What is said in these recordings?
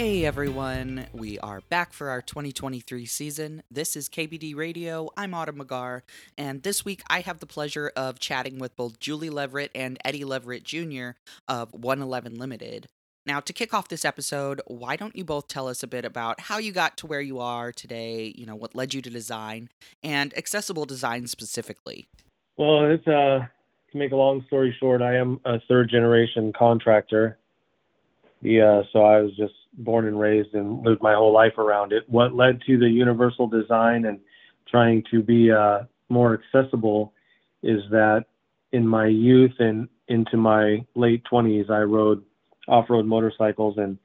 Hey everyone, we are back for our 2023 season. This is KBD Radio. I'm Autumn McGar, and this week I have the pleasure of chatting with both Julie Leverett and Eddie Leverett Jr. of 111 Limited. Now, to kick off this episode, why don't you both tell us a bit about how you got to where you are today, you know, what led you to design, and accessible design specifically? Well, it's uh, to make a long story short, I am a third generation contractor. Uh, so I was just born and raised and lived my whole life around it. What led to the universal design and trying to be uh, more accessible is that in my youth and into my late 20s, I rode off-road motorcycles and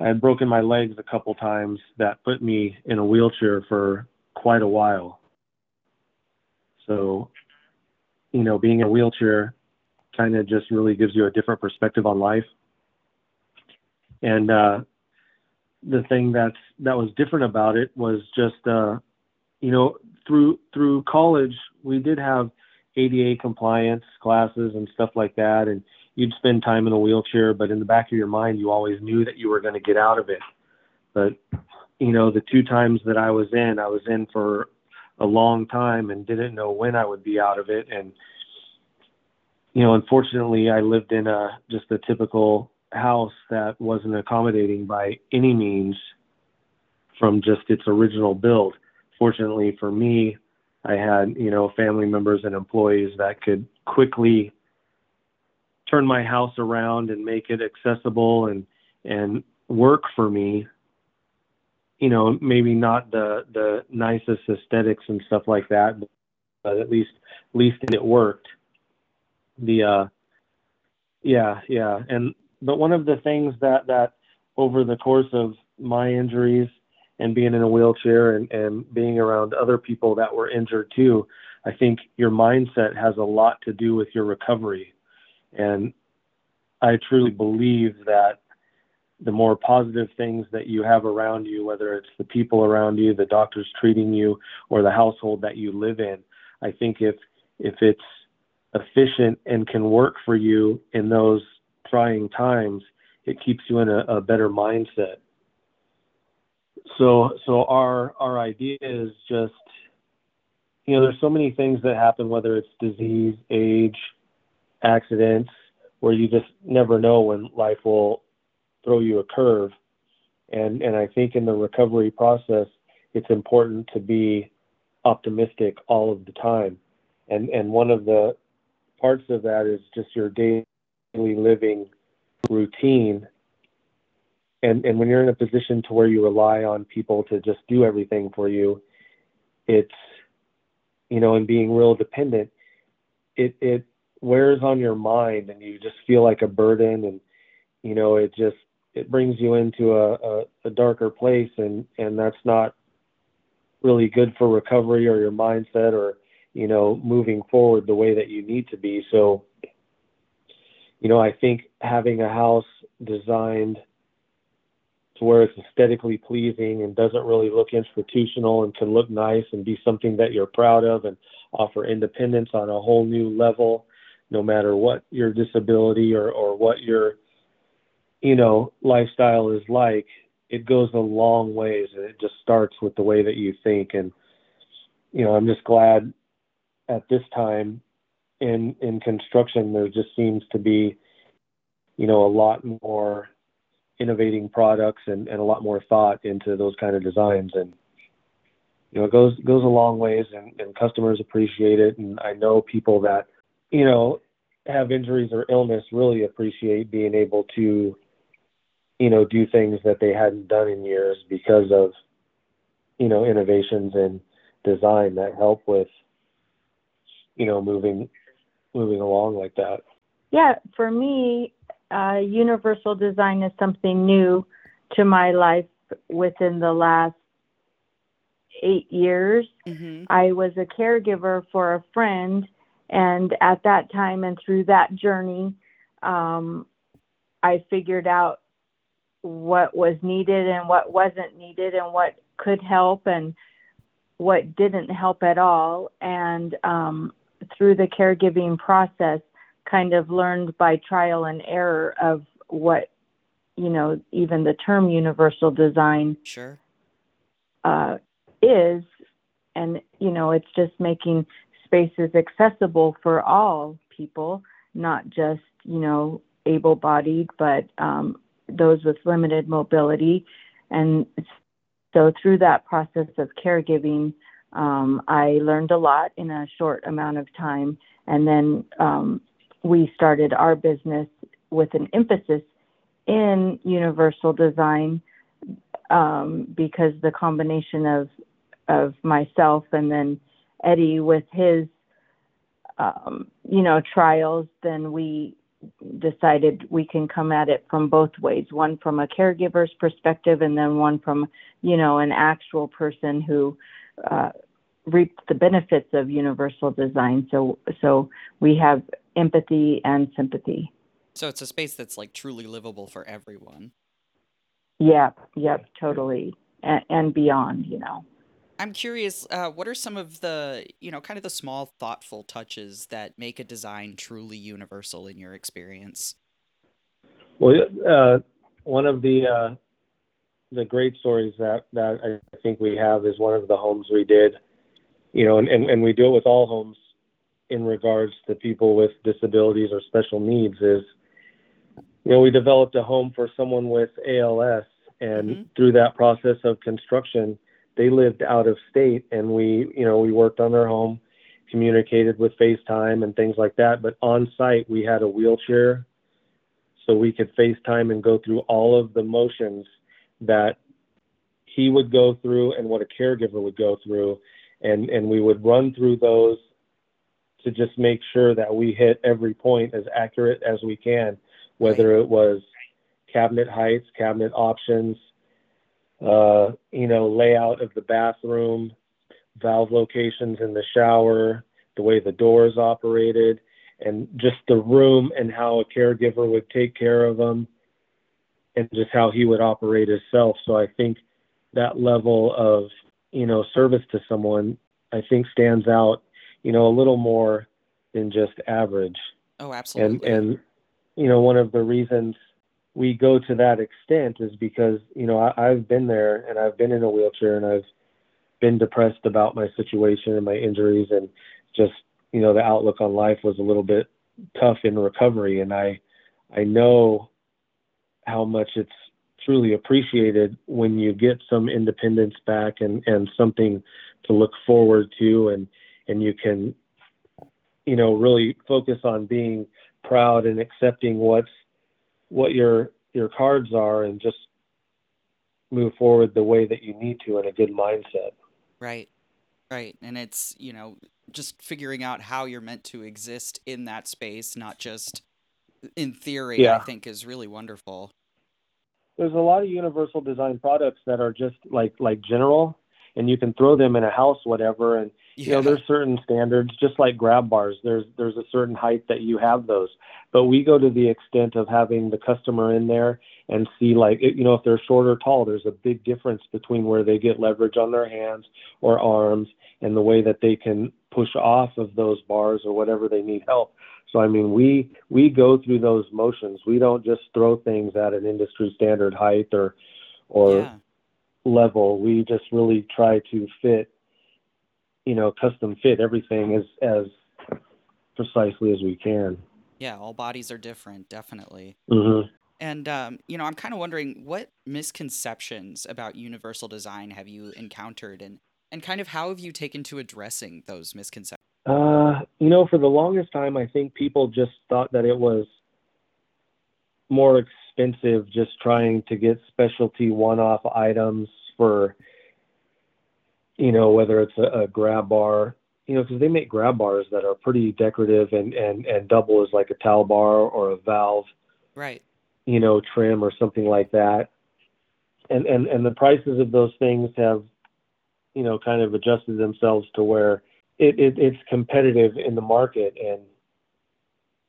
I had broken my legs a couple times that put me in a wheelchair for quite a while. So, you know, being in a wheelchair kind of just really gives you a different perspective on life. And uh, the thing that's that was different about it was just, uh, you know, through through college we did have ADA compliance classes and stuff like that, and you'd spend time in a wheelchair, but in the back of your mind, you always knew that you were going to get out of it. But, you know, the two times that I was in, I was in for a long time and didn't know when I would be out of it. And, you know, unfortunately, I lived in a just a typical house that wasn't accommodating by any means from just its original build. Fortunately for me, I had, you know, family members and employees that could quickly turn my house around and make it accessible and and work for me you know maybe not the the nicest aesthetics and stuff like that but at least at least it worked the uh yeah yeah and but one of the things that that over the course of my injuries and being in a wheelchair and, and being around other people that were injured too i think your mindset has a lot to do with your recovery. And I truly believe that the more positive things that you have around you, whether it's the people around you, the doctors treating you, or the household that you live in, I think if if it's efficient and can work for you in those trying times, it keeps you in a, a better mindset. So so our our idea is just you know, there's so many things that happen, whether it's disease, age, accidents, where you just never know when life will throw you a curve. And and I think in the recovery process, it's important to be optimistic all of the time. And and one of the parts of that is just your daily living routine. And and when you're in a position to where you rely on people to just do everything for you, it's you know, and being real dependent, it it wears on your mind and you just feel like a burden and you know it just it brings you into a, a, a darker place and and that's not really good for recovery or your mindset or you know moving forward the way that you need to be so you know i think having a house designed to where it's aesthetically pleasing and doesn't really look institutional and can look nice and be something that you're proud of and offer independence on a whole new level no matter what your disability or, or what your you know lifestyle is like it goes a long ways and it just starts with the way that you think. And you know i'm just glad at this time in in construction there just seems to be you know a lot more innovating products and, and a lot more thought into those kind of designs. And you know it goes goes a long ways and, and customers appreciate it. And i know people that you know, have injuries or illness really appreciate being able to, you know, do things that they hadn't done in years because of, you know, innovations in design that help with, you know, moving moving along like that. Yeah, for me, uh, universal design is something new to my life within the last eight years. Mm-hmm. I was a caregiver for a friend and at that time and through that journey, um, I figured out what was needed and what wasn't needed and what could help and what didn't help at all. And um, through the caregiving process, kind of learned by trial and error of what you know even the term universal design sure. uh, is. And you know it's just making spaces accessible for all people not just you know able bodied but um, those with limited mobility. And so through that process of caregiving um, i learned a lot in a short amount of time. And then um, we started our business with an emphasis in universal design um, because the combination of of myself and then Eddie with his um, you know trials, then we decided we can come at it from both ways. One from a caregiver's perspective and then one from you know an actual person who uh, reaped the benefits of universal design so so we have empathy and sympathy so it's a space that's like truly livable for everyone. Yep, yep, totally. And, and beyond, you know. I'm curious, uh, what are some of the, you know, kind of the small, thoughtful touches that make a design truly universal in your experience? Well, uh, one of the uh, the great stories that that I think we have is one of the homes we did, you know, and, and, and we do it with all homes in regards to people with disabilities or special needs. Is you know, we developed a home for someone with ALS, and mm-hmm. through that process of construction, they lived out of state, and we, you know, we worked on their home, communicated with FaceTime and things like that. But on site, we had a wheelchair, so we could FaceTime and go through all of the motions that he would go through and what a caregiver would go through, and and we would run through those to just make sure that we hit every point as accurate as we can whether it was cabinet heights, cabinet options, uh, you know, layout of the bathroom, valve locations in the shower, the way the doors operated, and just the room and how a caregiver would take care of them and just how he would operate himself. So I think that level of, you know, service to someone, I think stands out, you know, a little more than just average. Oh, absolutely. And, and you know, one of the reasons we go to that extent is because, you know, I, I've been there and I've been in a wheelchair and I've been depressed about my situation and my injuries and just, you know, the outlook on life was a little bit tough in recovery. And I, I know how much it's truly appreciated when you get some independence back and, and something to look forward to and, and you can, you know, really focus on being proud and accepting what's what your your cards are and just move forward the way that you need to in a good mindset. Right. Right. And it's, you know, just figuring out how you're meant to exist in that space, not just in theory, yeah. I think is really wonderful. There's a lot of universal design products that are just like like general and you can throw them in a house whatever and yeah. you know there's certain standards just like grab bars there's there's a certain height that you have those but we go to the extent of having the customer in there and see like you know if they're short or tall there's a big difference between where they get leverage on their hands or arms and the way that they can push off of those bars or whatever they need help so i mean we we go through those motions we don't just throw things at an industry standard height or or yeah. level we just really try to fit you know, custom fit everything as as precisely as we can. Yeah, all bodies are different, definitely. Mm-hmm. And um, you know, I'm kind of wondering what misconceptions about universal design have you encountered, and and kind of how have you taken to addressing those misconceptions? Uh, you know, for the longest time, I think people just thought that it was more expensive just trying to get specialty one-off items for you know, whether it's a, a grab bar, you know, because they make grab bars that are pretty decorative and and and double as like a towel bar or a valve, right? You know, trim or something like that. And and and the prices of those things have, you know, kind of adjusted themselves to where it, it it's competitive in the market and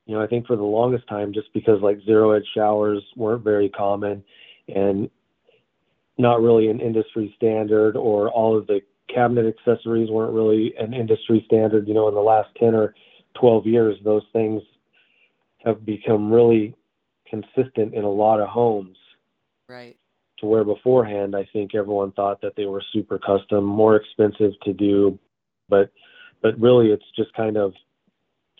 you know, I think for the longest time, just because like zero edge showers weren't very common and not really an industry standard, or all of the cabinet accessories weren't really an industry standard. You know, in the last 10 or 12 years, those things have become really consistent in a lot of homes. Right. To where beforehand, I think everyone thought that they were super custom, more expensive to do, but but really it's just kind of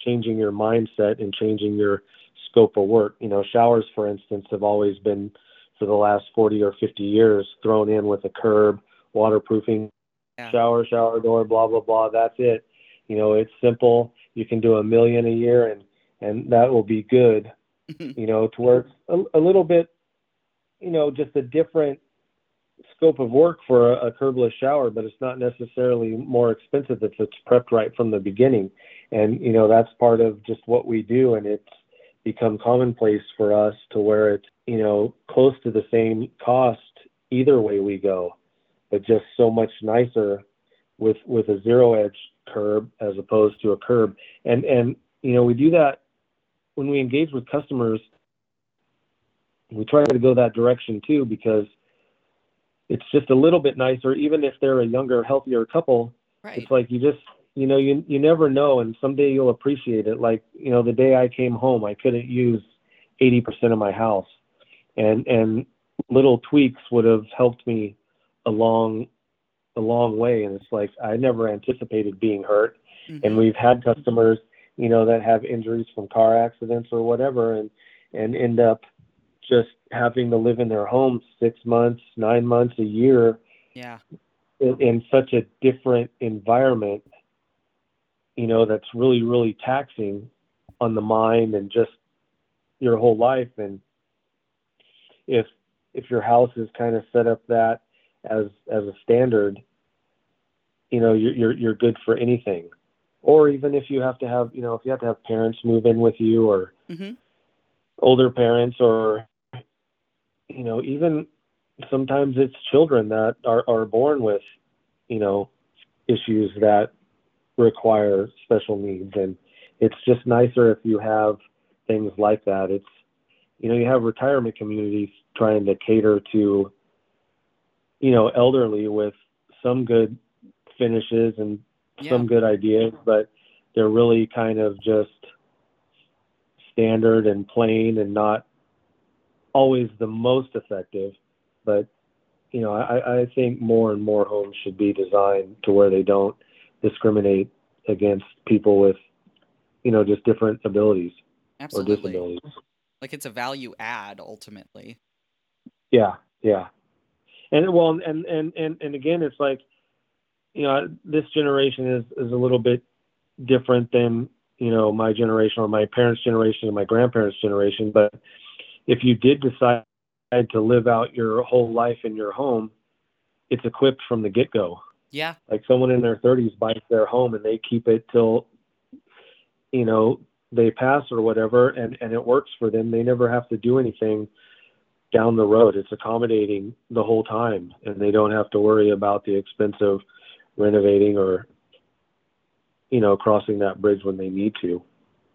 changing your mindset and changing your scope of work. You know, showers, for instance, have always been for the last 40 or 50 years thrown in with a curb, waterproofing, yeah. shower, shower door, blah blah blah. That's it. You know, it's simple. You can do a million a year, and and that will be good. you know, to work a, a little bit, you know, just a different scope of work for a, a curbless shower, but it's not necessarily more expensive if it's prepped right from the beginning. And you know, that's part of just what we do, and it's become commonplace for us to where it's you know close to the same cost either way we go, but just so much nicer with with a zero edge curb as opposed to a curb. And and you know we do that when we engage with customers. We try to go that direction too because it's just a little bit nicer, even if they're a younger, healthier couple. Right. It's like you just you know you you never know, and someday you'll appreciate it. Like you know the day I came home, I couldn't use 80% of my house, and and little tweaks would have helped me along a long way. And it's like I never anticipated being hurt. Mm-hmm. And we've had customers, you know, that have injuries from car accidents or whatever, and and end up just having to live in their home six months, nine months, a year. Yeah. In, in such a different environment, you know, that's really, really taxing on the mind and just your whole life. And if if your house is kind of set up that as as a standard, you know, you're you're, you're good for anything. Or even if you have to have, you know, if you have to have parents move in with you, or mm-hmm. older parents, or you know, even sometimes it's children that are are born with, you know, issues that require special needs, and it's just nicer if you have things like that. It's you know, you have retirement communities trying to cater to you know, elderly with some good finishes and yeah. some good ideas, but they're really kind of just standard and plain and not always the most effective. But you know, I, I think more and more homes should be designed to where they don't discriminate against people with, you know, just different abilities Absolutely. or disabilities. Like it's a value add ultimately. Yeah, yeah and well, and and and and again, it's like, you know, this generation is is a little bit different than you know my generation or my parents' generation and my grandparents' generation. But if you did decide to live out your whole life in your home, it's equipped from the get go. Yeah. Like someone in their 30s buys their home and they keep it till, you know, they pass or whatever, and and it works for them. They never have to do anything down the road. It's accommodating the whole time, and they don't have to worry about the expense of renovating or, you know, crossing that bridge when they need to.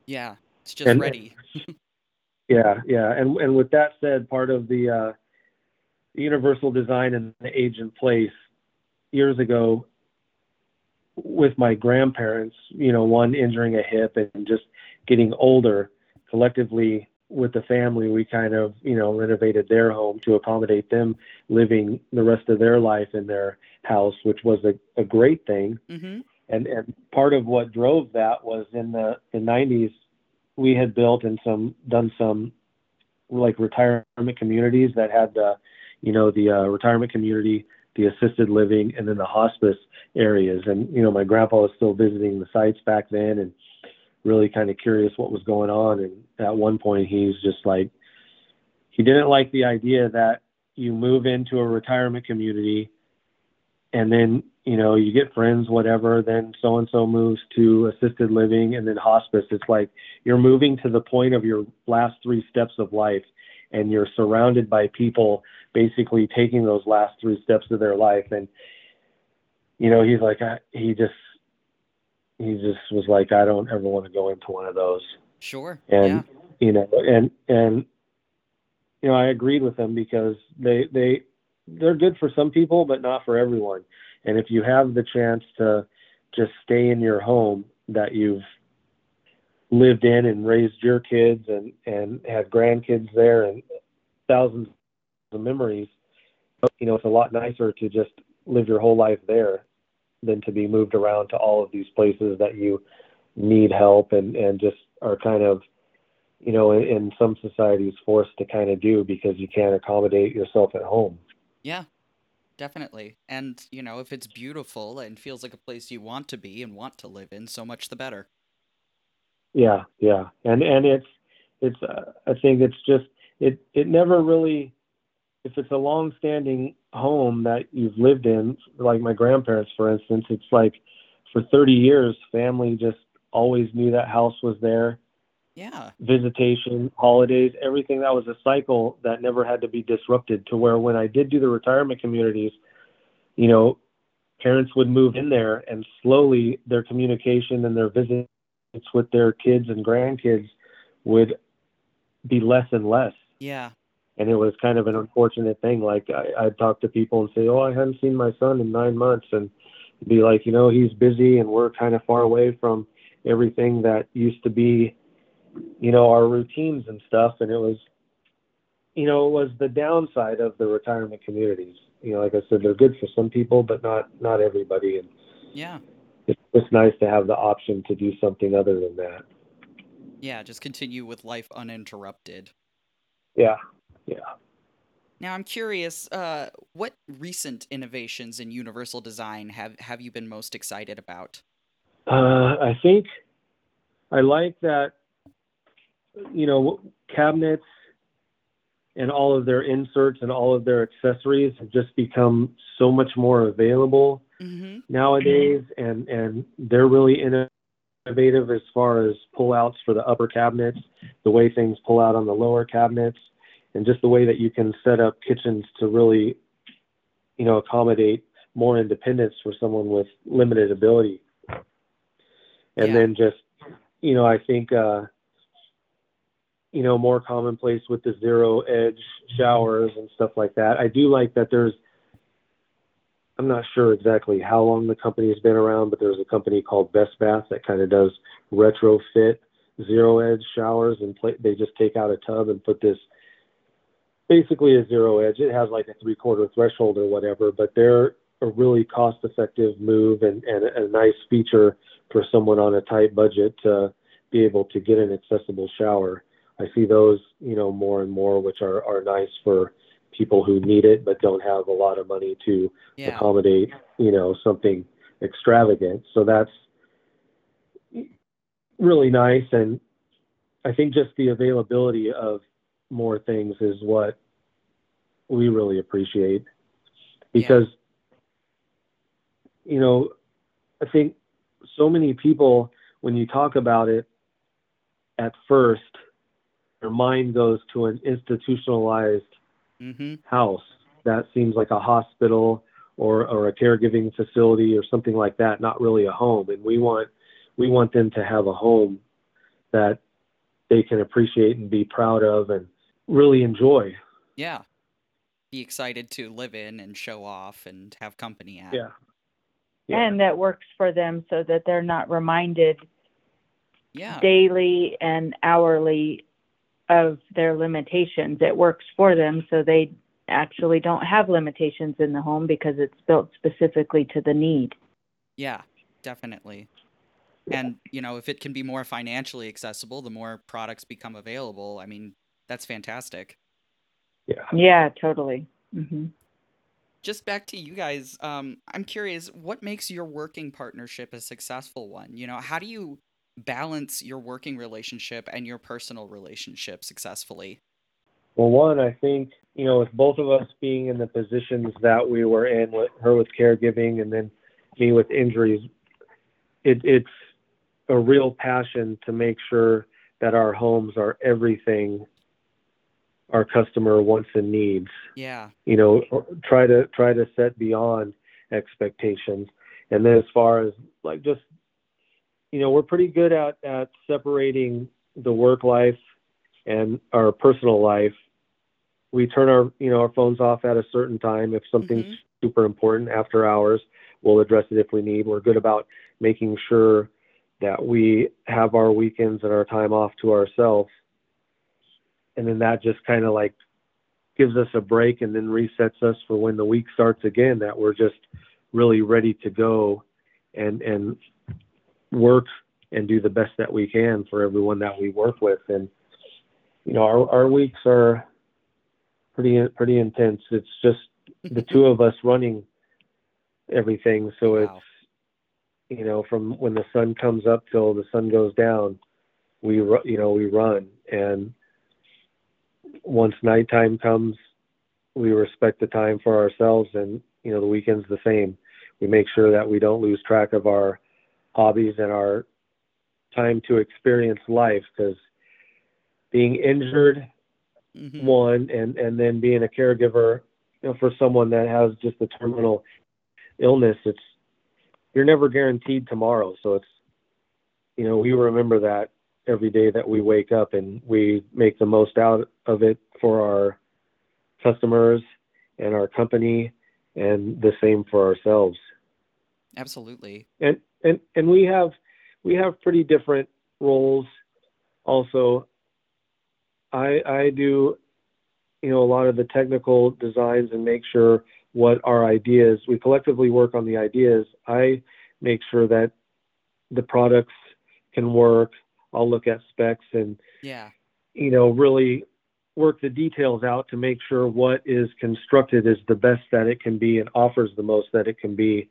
Yeah, it's just and, ready. yeah, yeah, and and with that said, part of the uh, universal design and the age and place years ago with my grandparents, you know, one injuring a hip and just getting older, collectively with the family, we kind of, you know, renovated their home to accommodate them living the rest of their life in their house, which was a, a great thing. Mm-hmm. And, and part of what drove that was in the, the 90s, we had built and some, done some like retirement communities that had the, you know, the uh, retirement community, the assisted living, and then the hospice areas. And, you know, my grandpa was still visiting the sites back then. And, really kind of curious what was going on. And at one point, he's just like, he didn't like the idea that you move into a retirement community and then, you know, you get friends, whatever, then so and so moves to assisted living and then hospice. It's like you're moving to the point of your last three steps of life and you're surrounded by people basically taking those last three steps of their life. And, you know, he's like, I, he just he just was like, I don't ever want to go into one of those. Sure. And yeah. you know, and and you know, I agreed with him because they they they're good for some people, but not for everyone. And if you have the chance to just stay in your home that you've lived in and raised your kids and and have grandkids there and thousands of memories. You know, it's a lot nicer to just live your whole life there than to be moved around to all of these places that you need help and and just are kind of you know in, in some societies forced to kind of do because you can't accommodate yourself at home. Yeah definitely. And you know if it's beautiful and feels like a place you want to be and want to live in so much the better. Yeah yeah. And and it's it's uh, i think it's just it it never really if it's a long standing home that you've lived in like my grandparents for instance it's like for 30 years family just always knew that house was there. Yeah. Visitation holidays everything that was a cycle that never had to be disrupted to where when i did do the retirement communities you know parents would move in there and slowly their communication and their visits with their kids and grandkids would be less and less. Yeah and it was kind of an unfortunate thing like I, i'd talk to people and say oh i hadn't seen my son in nine months and be like you know he's busy and we're kind of far away from everything that used to be you know, our routines and stuff. And it was, you know, it was the downside of the retirement communities. You know, like I said, they're good for some people, but not not everybody. And yeah, it's just nice to have the option to do something other than that. Yeah, just continue with life uninterrupted. Yeah, yeah. Now I'm curious, uh, what recent innovations in universal design have have you been most excited about? Uh, I think I like that you know, cabinets and all of their inserts and all of their accessories have just become so much more available mm-hmm. nowadays, and and they're really innovative as far as pullouts for the upper cabinets, the way things pull out on the lower cabinets, and just the way that you can set up kitchens to really, you know, accommodate more independence for someone with limited ability. And yeah. then just, you know, I think. Uh, you know, more commonplace with the zero edge showers and stuff like that. I do like that there's, I'm not sure exactly how long the company has been around, but there's a company called Best Bath that kind of does retrofit zero edge showers and play, they just take out a tub and put this basically a zero edge. It has like a three quarter threshold or whatever, but they're a really cost effective move and, and a nice feature for someone on a tight budget to be able to get an accessible shower. I see those, you know, more and more, which are, are nice for people who need it but don't have a lot of money to yeah. accommodate, you know, something extravagant. So that's really nice. And I think just the availability of more things is what we really appreciate because, yeah. you know, I think so many people, when you talk about it at first, their mind goes to an institutionalized mm-hmm. house that seems like a hospital or, or a caregiving facility or something like that, not really a home. And we want we want them to have a home that they can appreciate and be proud of and really enjoy. Yeah. Be excited to live in and show off and have company at. Yeah. yeah. And that works for them so that they're not reminded yeah. daily and hourly of their limitations. It works for them so they actually don't have limitations in the home because it's built specifically to the need. Yeah, definitely. And, you know, if it can be more financially accessible, the more products become available. I mean, that's fantastic. Yeah. Yeah, totally. Mm-hmm. Just back to you guys, um, I'm curious, what makes your working partnership a successful one? You know, how do you balance your working relationship and your personal relationship successfully? Well, one, I think, you know, with both of us being in the positions that we were in, with her with caregiving and then me with injuries, it, it's a real passion to make sure that our homes are everything our customer wants and needs. Yeah. You know, try to try to set beyond expectations. And then as far as like just you know, we're pretty good at, at separating the work life and our personal life. We turn our, you know, our phones off at a certain time. If something's mm-hmm. super important after hours, we'll address it if we need. We're good about making sure that we have our weekends and our time off to ourselves. And then that just kind of like gives us a break and then resets us for when the week starts again that we're just really ready to go and and work and do the best that we can for everyone that we work with. And you know our our weeks are pretty pretty intense. It's just the two of us running everything. So wow. it's you know from when the sun comes up till the sun goes down we you know we run. And once nighttime comes we respect the time for ourselves and you know the weekend's the same we make sure that we don't lose track of our hobbies and our time to experience life because being injured mm-hmm. one and and then being a caregiver you know for someone that has just a terminal illness it's you're never guaranteed tomorrow so it's you know we remember that every day that we wake up and we make the most out of it for our customers and our company and the same for ourselves. Absolutely. And and and we have we have pretty different roles also. I i do you know a lot of the technical designs and make sure what our ideas we collectively work on the ideas. I make sure that the products can work i'll look at specs and yeah you know really work the details out to make sure what is constructed is the best that it can be and offers the most that it can be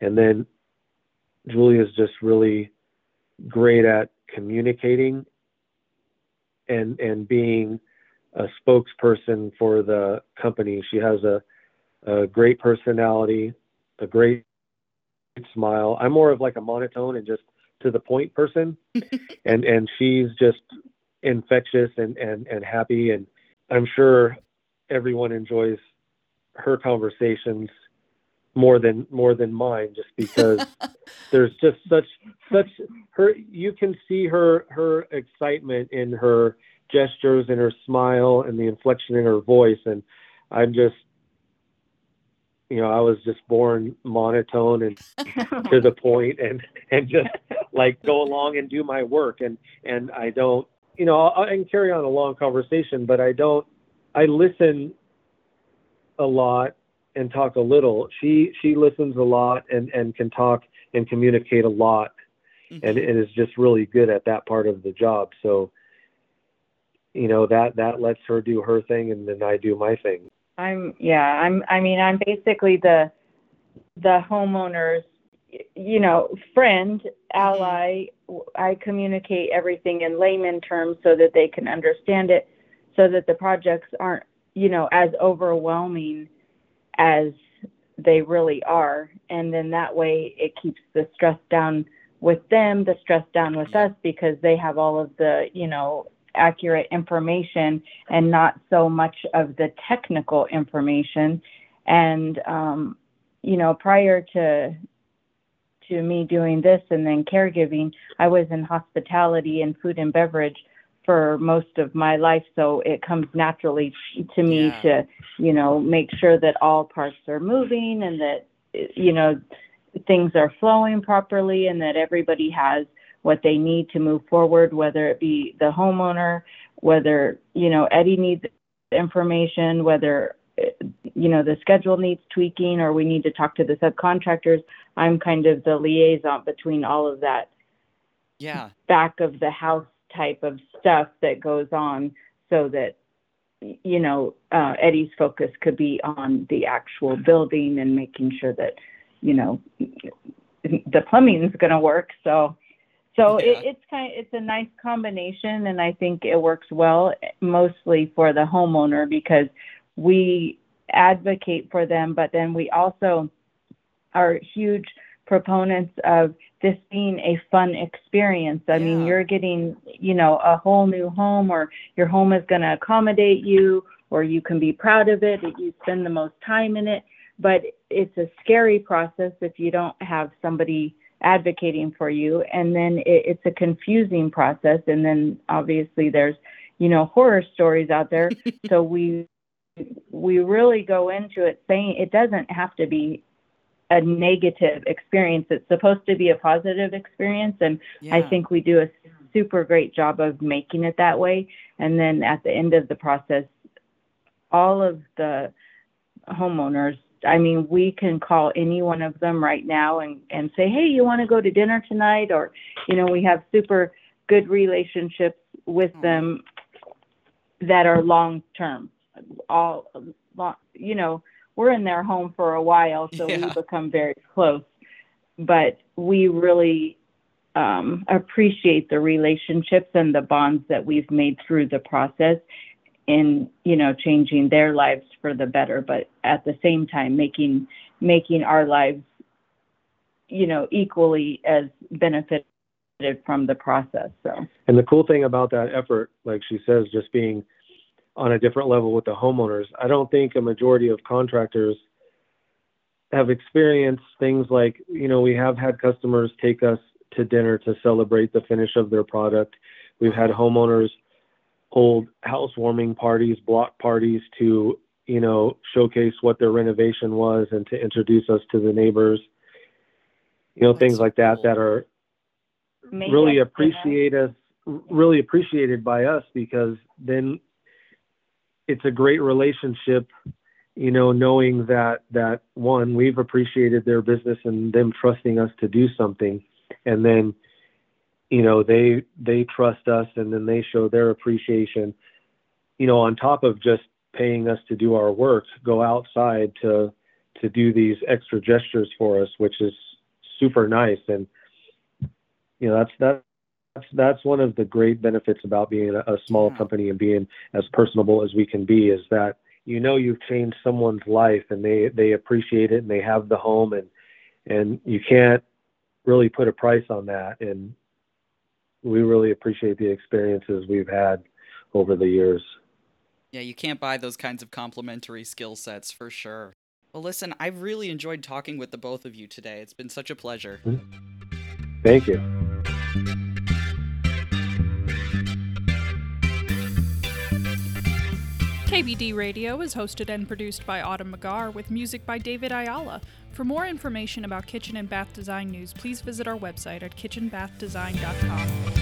and then julia is just really great at communicating and and being a spokesperson for the company. She has a, a great personality, a great smile. I'm more of like a monotone and just to the point person, and and she's just infectious and and and happy. And I'm sure everyone enjoys her conversations more than more than mine just because there's just such such her you can see her her excitement in her gestures and her smile and the inflection in her voice and i'm just you know i was just born monotone and to the point and and just like go along and do my work and and i don't you know I, I can carry on a long conversation but i don't i listen a lot and talk a little. She she listens a lot and and can talk and communicate a lot, mm-hmm. and, and is just really good at that part of the job. So, you know that that lets her do her thing, and then I do my thing. I'm yeah. I'm I mean I'm basically the the homeowner's you know friend mm-hmm. ally. I communicate everything in layman terms so that they can understand it, so that the projects aren't you know as overwhelming as they really are. And then that way it keeps the stress down with them, the stress down with us because they have all of the, you know, accurate information and not so much of the technical information. And, um, you know, prior to to me doing this and then caregiving, I was in hospitality and food and beverage for most of my life so it comes naturally to me yeah. to you know make sure that all parts are moving and that you know things are flowing properly and that everybody has what they need to move forward whether it be the homeowner whether you know eddie needs information whether you know the schedule needs tweaking or we need to talk to the subcontractors. I'm kind of the liaison between all of that yeah. back of the house type of stuff that goes on so that you know uh, eddie's focus could be on the actual building and making sure that you know the plumbing is going to work. So so yeah. it, it's kind of, it's a nice combination and i think it works well mostly for the homeowner because we advocate for them but then we also are huge proponents of this being a fun experience. I yeah. mean, you're getting, you know, a whole new home or your home is going to accommodate you or you can be proud of it that you spend the most time in it. But it's a scary process if you don't have somebody advocating for you. And then it, it's a confusing process. And then obviously there's, you know, horror stories out there. so we, we really go into it saying it doesn't have to be a negative experience. It's supposed to be a positive experience. And yeah. I think we do a super great job of making it that way. And then at the end of the process, all of the homeowners. I mean, we can call any one of them right now and, and say, hey, you want to go to dinner tonight? Or, you know, we have super good relationships with them that are long term. All, you know, we're in their home for a while, so yeah. we become very close. But we really um, appreciate the relationships and the bonds that we've made through the process in you know changing their lives for the better but at the same time making making our lives you know equally as benefited from the process so. And the cool thing about that effort like she says just being on a different level with the homeowners i don't think a majority of contractors have experienced things like you know we have had customers take us to dinner to celebrate the finish of their product. We've had homeowners hold housewarming parties, block parties to, you know, showcase what their renovation was and to introduce us to the neighbors. You know, That's things like that cool. that are really appreciate us really appreciated by us because then it's a great relationship you know knowing that that one we've appreciated their business and them trusting us to do something and then you know they they trust us and then they show their appreciation. You know on top of just paying us to do our work go outside to to do these extra gestures for us which is super nice. And you know that's that that's that's one of the great benefits about being a, a small yeah. company and being as personable as we can be is that you know you've changed someone's life and they they appreciate it and they have the home and and you can't really put a price on that. And we really appreciate the experiences we've had over the years. Yeah, you can't buy those kinds of complementary skill sets for sure. Well, listen, I've really enjoyed talking with the both of you today. It's been such a pleasure. Mm-hmm. Thank you. KBD Radio is hosted and produced by Autumn McGar with music by David Ayala. For more information about kitchen and bath design news, please visit our website at kitchenbathdesign.com.